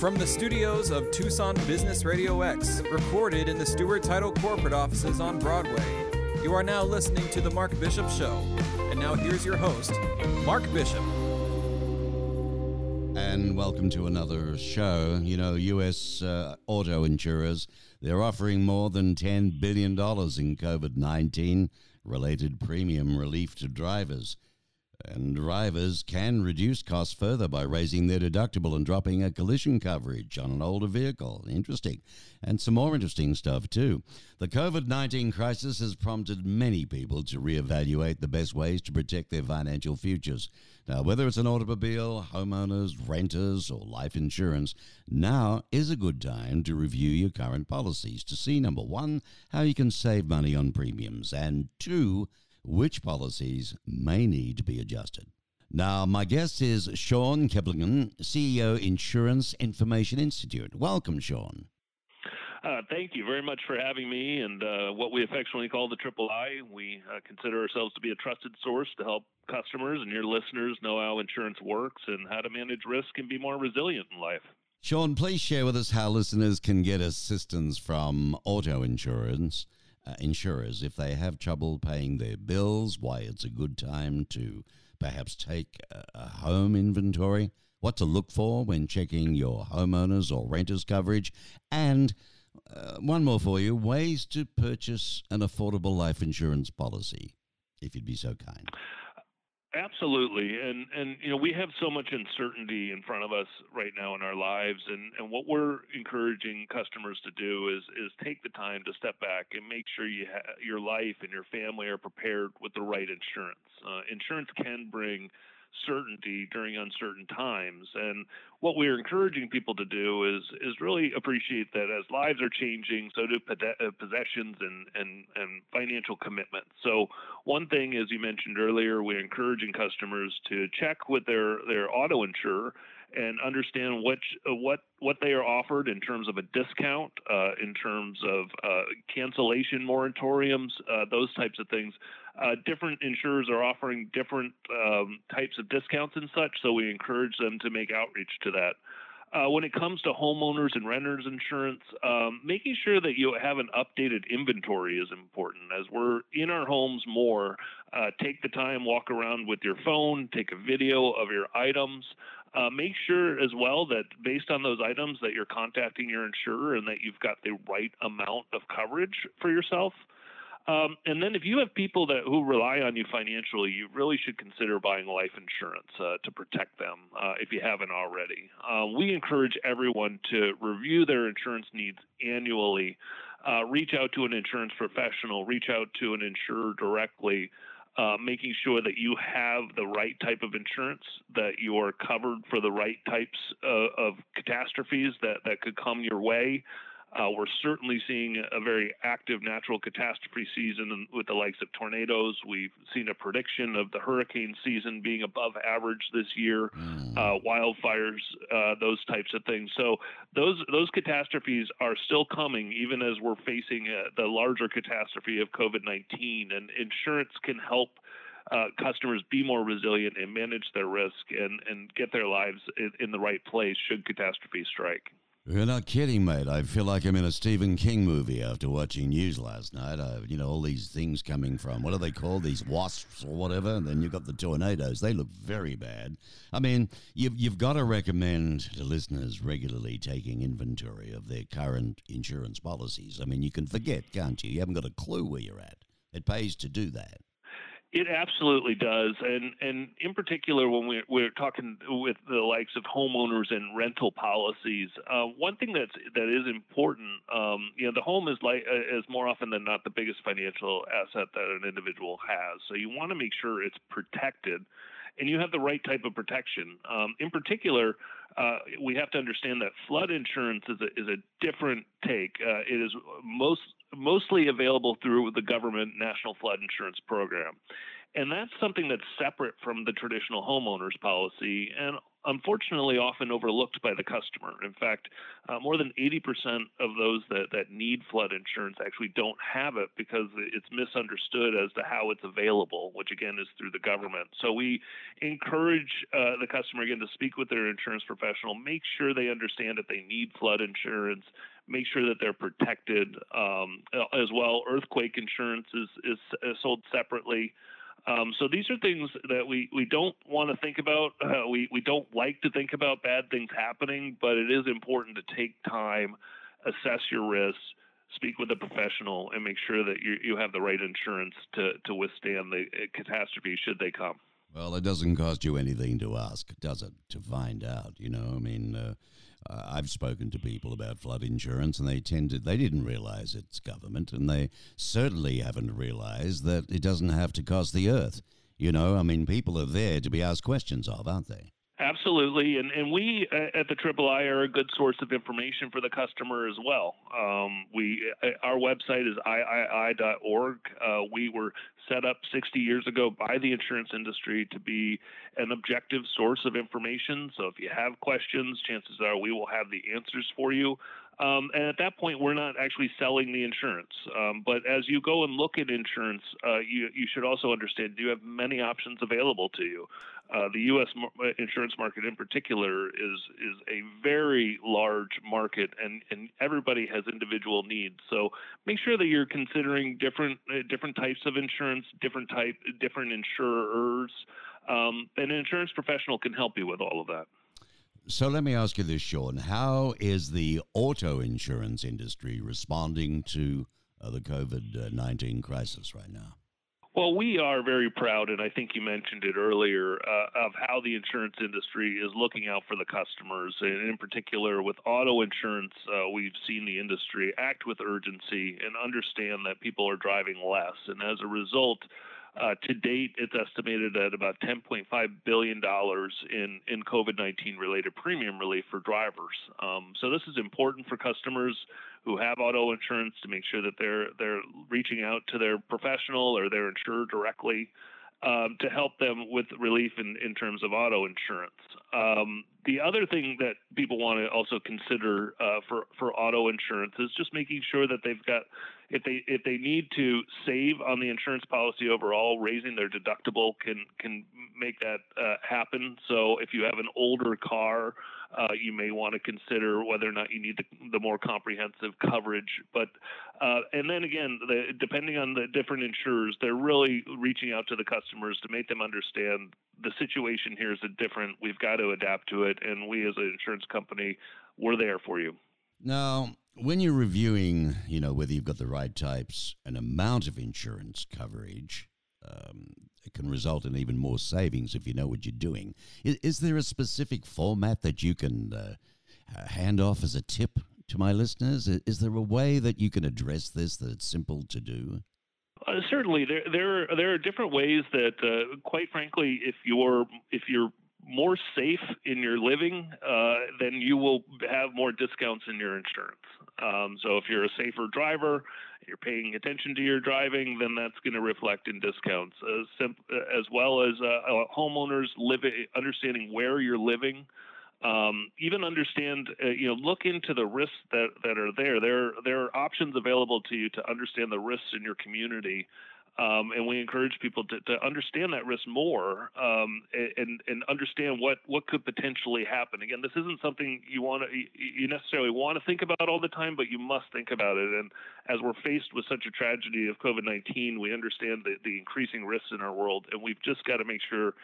From the studios of Tucson Business Radio X, recorded in the Stewart Title corporate offices on Broadway, you are now listening to The Mark Bishop Show. And now here's your host, Mark Bishop. And welcome to another show. You know, U.S. Uh, auto insurers, they're offering more than $10 billion in COVID 19 related premium relief to drivers. And drivers can reduce costs further by raising their deductible and dropping a collision coverage on an older vehicle. Interesting. And some more interesting stuff, too. The COVID 19 crisis has prompted many people to reevaluate the best ways to protect their financial futures. Now, whether it's an automobile, homeowners, renters, or life insurance, now is a good time to review your current policies to see number one, how you can save money on premiums, and two, which policies may need to be adjusted. Now, my guest is Sean Kevelighan, CEO, Insurance Information Institute. Welcome, Sean. Uh, thank you very much for having me and uh, what we affectionately call the Triple I. We uh, consider ourselves to be a trusted source to help customers and your listeners know how insurance works and how to manage risk and be more resilient in life. Sean, please share with us how listeners can get assistance from auto insurance uh, insurers. If they have trouble paying their bills, why it's a good time to perhaps take a, a home inventory, what to look for when checking your homeowners or renters coverage, and uh, one more for you ways to purchase an affordable life insurance policy, if you'd be so kind. Absolutely, and and you know we have so much uncertainty in front of us right now in our lives, and and what we're encouraging customers to do is is take the time to step back and make sure you ha- your life and your family are prepared with the right insurance. Uh, insurance can bring certainty during uncertain times. And what we're encouraging people to do is is really appreciate that as lives are changing, so do uh, possessions and and and financial commitments. So one thing, as you mentioned earlier, we're encouraging customers to check with their their auto insurer and understand what uh, what what they are offered in terms of a discount, uh, in terms of uh, cancellation moratoriums, uh, those types of things. Uh, different insurers are offering different um, types of discounts and such, so we encourage them to make outreach to that. Uh, when it comes to homeowners and renters insurance, um, making sure that you have an updated inventory is important. As we're in our homes more, uh, take the time, walk around with your phone, take a video of your items. Uh, make sure as well that based on those items that you're contacting your insurer and that you've got the right amount of coverage for yourself. Um, and then if you have people that who rely on you financially, you really should consider buying life insurance uh, to protect them uh, if you haven't already. Uh, we encourage everyone to review their insurance needs annually. Uh, reach out to an insurance professional. Reach out to an insurer directly. Uh, making sure that you have the right type of insurance, that you are covered for the right types uh, of catastrophes that, that could come your way. Uh, we're certainly seeing a very active natural catastrophe season with the likes of tornadoes. We've seen a prediction of the hurricane season being above average this year, mm. uh, wildfires, uh, those types of things. So those those catastrophes are still coming, even as we're facing uh, the larger catastrophe of COVID-19. And insurance can help. Uh, customers be more resilient and manage their risk and, and get their lives in, in the right place should catastrophe strike. You're not kidding, mate. I feel like I'm in a Stephen King movie after watching news last night. Uh, you know, all these things coming from, what are they called? These wasps or whatever. And then you've got the tornadoes. They look very bad. I mean, you've, you've got to recommend to listeners regularly taking inventory of their current insurance policies. I mean, you can forget, can't you? You haven't got a clue where you're at. It pays to do that. It absolutely does, and and in particular when we're we're talking with the likes of homeowners and rental policies, uh, one thing that's that is important, um, you know, the home is like uh, is more often than not the biggest financial asset that an individual has. So you want to make sure it's protected, and you have the right type of protection. Um, in particular, uh, we have to understand that flood insurance is a is a different take. Uh, it is most mostly available through the government National Flood Insurance Program. And that's something that's separate from the traditional homeowners policy. And unfortunately often overlooked by the customer. In fact, uh, more than 80% of those that, that need flood insurance actually don't have it because it's misunderstood as to how it's available, which again is through the government. So we encourage uh, the customer again to speak with their insurance professional, make sure they understand that they need flood insurance, make sure that they're protected um, as well. Earthquake insurance is, is, is sold separately. Um, so these are things that we, we don't want to think about. Uh, we, we don't like to think about bad things happening, but it is important to take time, assess your risks, speak with a professional, and make sure that you, you have the right insurance to, to withstand the uh, catastrophe should they come. Well, it doesn't cost you anything to ask, does it? To find out, you know. I mean, uh, uh, I've spoken to people about flood insurance, and they tended they didn't realize it's government, and they certainly haven't realized that it doesn't have to cost the earth. You know, I mean, people are there to be asked questions of, aren't they? Absolutely, and and we uh, at the Triple I are a good source of information for the customer as well. Um, we uh, our website is iii.org. Uh, we were set up 60 years ago by the insurance industry to be an objective source of information. So if you have questions, chances are we will have the answers for you. Um, and at that point, we're not actually selling the insurance. Um, but as you go and look at insurance, uh, you, you should also understand you have many options available to you. Uh, the U.S. Uh, insurance market, in particular, is is a very large market, and, and everybody has individual needs. So make sure that you're considering different uh, different types of insurance, different type, different insurers. Um, an insurance professional can help you with all of that. So let me ask you this, Sean. How is the auto insurance industry responding to uh, the COVID 19 crisis right now? Well, we are very proud, and I think you mentioned it earlier, uh, of how the insurance industry is looking out for the customers. And in particular, with auto insurance, uh, we've seen the industry act with urgency and understand that people are driving less. And as a result, uh, to date, it's estimated at about $10.5 billion in, in COVID 19 related premium relief for drivers. Um, so, this is important for customers who have auto insurance to make sure that they're, they're reaching out to their professional or their insurer directly um, to help them with relief in, in terms of auto insurance. Um, the other thing that people want to also consider uh, for for auto insurance is just making sure that they've got if they if they need to save on the insurance policy overall, raising their deductible can can make that uh, happen. So if you have an older car uh, you may want to consider whether or not you need the, the more comprehensive coverage. But uh, and then again, the, depending on the different insurers, they're really reaching out to the customers to make them understand the situation here is different. We've got to adapt to it, and we as an insurance company, we're there for you. Now, when you're reviewing, you know, whether you've got the right types and amount of insurance coverage, um, it can result in even more savings if you know what you're doing. Is, is there a specific format that you can uh, hand off as a tip to my listeners? Is there a way that you can address this that it's simple to do? Uh, certainly, there there are, there are different ways that, uh, quite frankly, if you're if you're more safe in your living, uh, then you will have more discounts in your insurance. Um, so if you're a safer driver, you're paying attention to your driving, then that's going to reflect in discounts, as, simp- as well as uh, uh, homeowners living, understanding where you're living. Um, even understand, uh, you know, look into the risks that, that are there. There, there are options available to you to understand the risks in your community um, and we encourage people to, to understand that risk more um, and, and understand what, what could potentially happen. Again, this isn't something you want to you necessarily want to think about all the time, but you must think about it. And as we're faced with such a tragedy of COVID-19, we understand the, the increasing risks in our world, and we've just got to make sure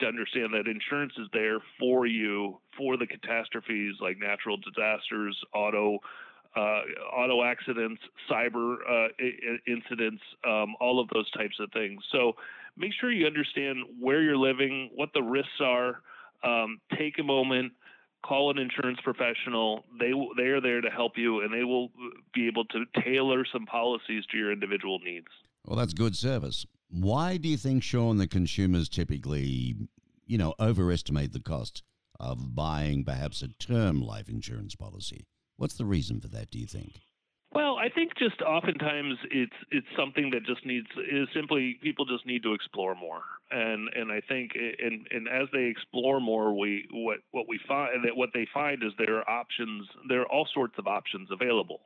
to understand that insurance is there for you for the catastrophes like natural disasters, auto auto accidents, cyber uh, I- incidents, um, all of those types of things. So make sure you understand where you're living, what the risks are. Um, take a moment, call an insurance professional. They they are there to help you, and they will be able to tailor some policies to your individual needs. Well, that's good service. Why do you think, Sean, the consumers typically, you know, overestimate the cost of buying perhaps a term life insurance policy? What's the reason for that, do you think? Well, I think just oftentimes it's it's something that just needs is simply people just need to explore more. and and I think and and as they explore more, we what what we find that what they find is there are options, there are all sorts of options available,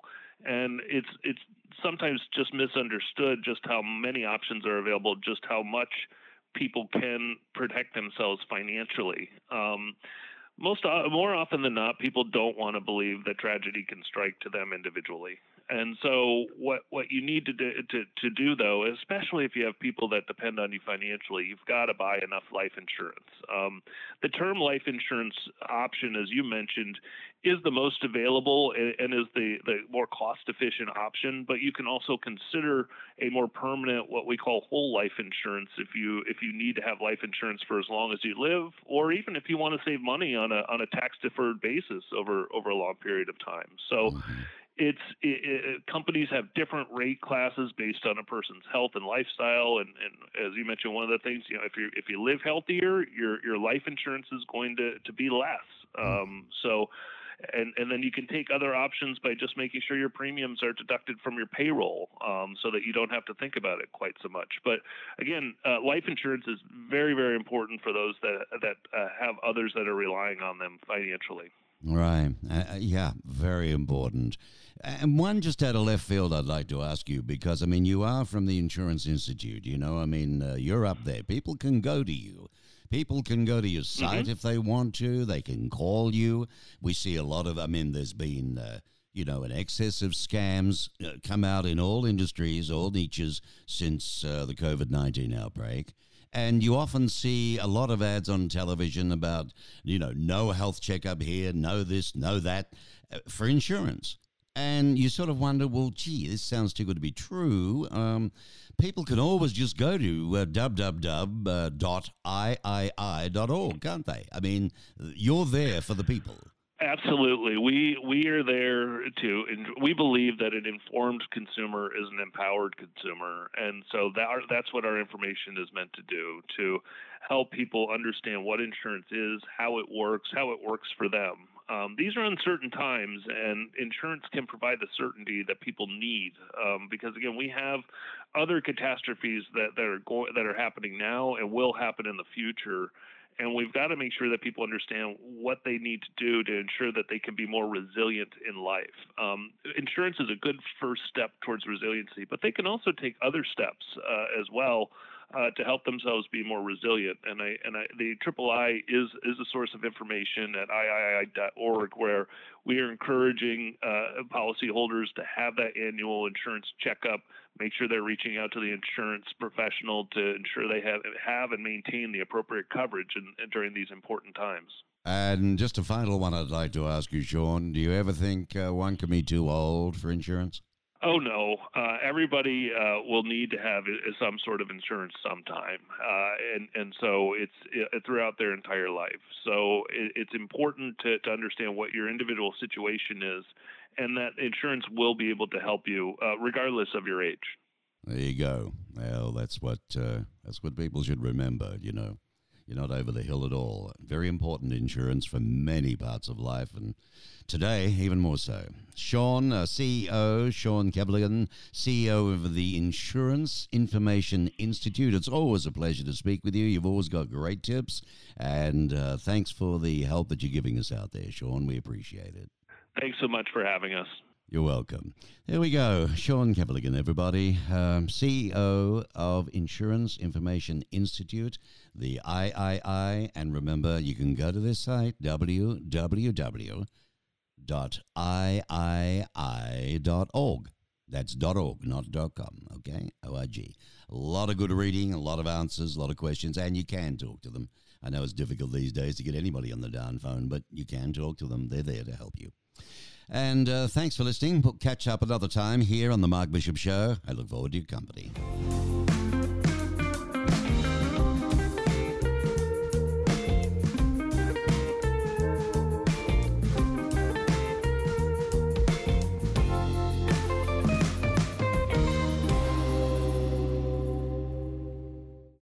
and it's it's sometimes just misunderstood just how many options are available, just how much people can protect themselves financially. Um, most uh, more often than not, people don't want to believe that tragedy can strike to them individually. And so, what what you need to do to, to do though, especially if you have people that depend on you financially, you've got to buy enough life insurance. Um, the term life insurance option, as you mentioned, is the most available and, is the, the more cost efficient option. But you can also consider a more permanent, what we call whole life insurance, if you if you need to have life insurance for as long as you live, or even if you want to save money on a on a tax deferred basis over over a long period of time. So. It's it, it, companies have different rate classes based on a person's health and lifestyle and, and as you mentioned one of the things you know if you if you live healthier your your life insurance is going to to be less mm-hmm. um, so and and then you can take other options by just making sure your premiums are deducted from your payroll, um, so that you don't have to think about it quite so much. But again, uh, life insurance is very very important for those that that uh, have others that are relying on them financially. Right. Uh, uh yeah, very important. And one just out of left field, I'd like to ask you because I mean, you are from the Insurance Institute. You know, I mean, uh, you're up there. People can go to you. People can go to your mm-hmm. site mm-hmm. if they want to. They can call you. We see a lot of. I mean, there's been. Uh, you know, an excess of scams uh, come out in all industries, all niches since uh, the COVID 19 outbreak. And you often see a lot of ads on television about, you know, no health checkup here, no this, no that uh, for insurance. And you sort of wonder, well, gee, this sounds too good to be true. Um, people can always just go to uh, www.iii.org, can't they? I mean, you're there for the people. Absolutely, we we are there to, we believe that an informed consumer is an empowered consumer, and so that that's what our information is meant to do to help people understand what insurance is, how it works, how it works for them. Um, these are uncertain times, and insurance can provide the certainty that people need. Um, because again, we have other catastrophes that, that are going that are happening now and will happen in the future and we've got to make sure that people understand what they need to do to ensure that they can be more resilient in life. Um, insurance is a good first step towards resiliency, but they can also take other steps uh, as well uh, to help themselves be more resilient. And I and I, the is is a source of information at iii.org where we are encouraging uh, policyholders to have that annual insurance checkup. Make sure they're reaching out to the insurance professional to ensure they have have and maintain the appropriate coverage in, in, during these important times. And just a final one I'd like to ask you, Sean. Do you ever think uh, one can be too old for insurance? Oh no! Uh, everybody uh, will need to have some sort of insurance sometime, uh, and and so it's it, throughout their entire life. So it, it's important to, to understand what your individual situation is, and that insurance will be able to help you uh, regardless of your age. There you go. Well, that's what uh, that's what people should remember. You know. You're not over the hill at all. Very important insurance for many parts of life, and today even more so. Sean, uh, CEO, Sean Kevelighan, CEO of the Insurance Information Institute. It's always a pleasure to speak with you. You've always got great tips, and uh, thanks for the help that you're giving us out there, Sean. We appreciate it. Thanks so much for having us. You're welcome. There we go. Sean Kevelighan, everybody, um, CEO of Insurance Information Institute, the III. And remember, you can go to this site, www.iii.org. That's .org, not .com, okay? O-R-G. A lot of good reading, a lot of answers, a lot of questions, and you can talk to them. I know it's difficult these days to get anybody on the darn phone, but you can talk to them. They're there to help you. And uh, thanks for listening. We'll catch up another time here on The Mark Bishop Show. I look forward to your company.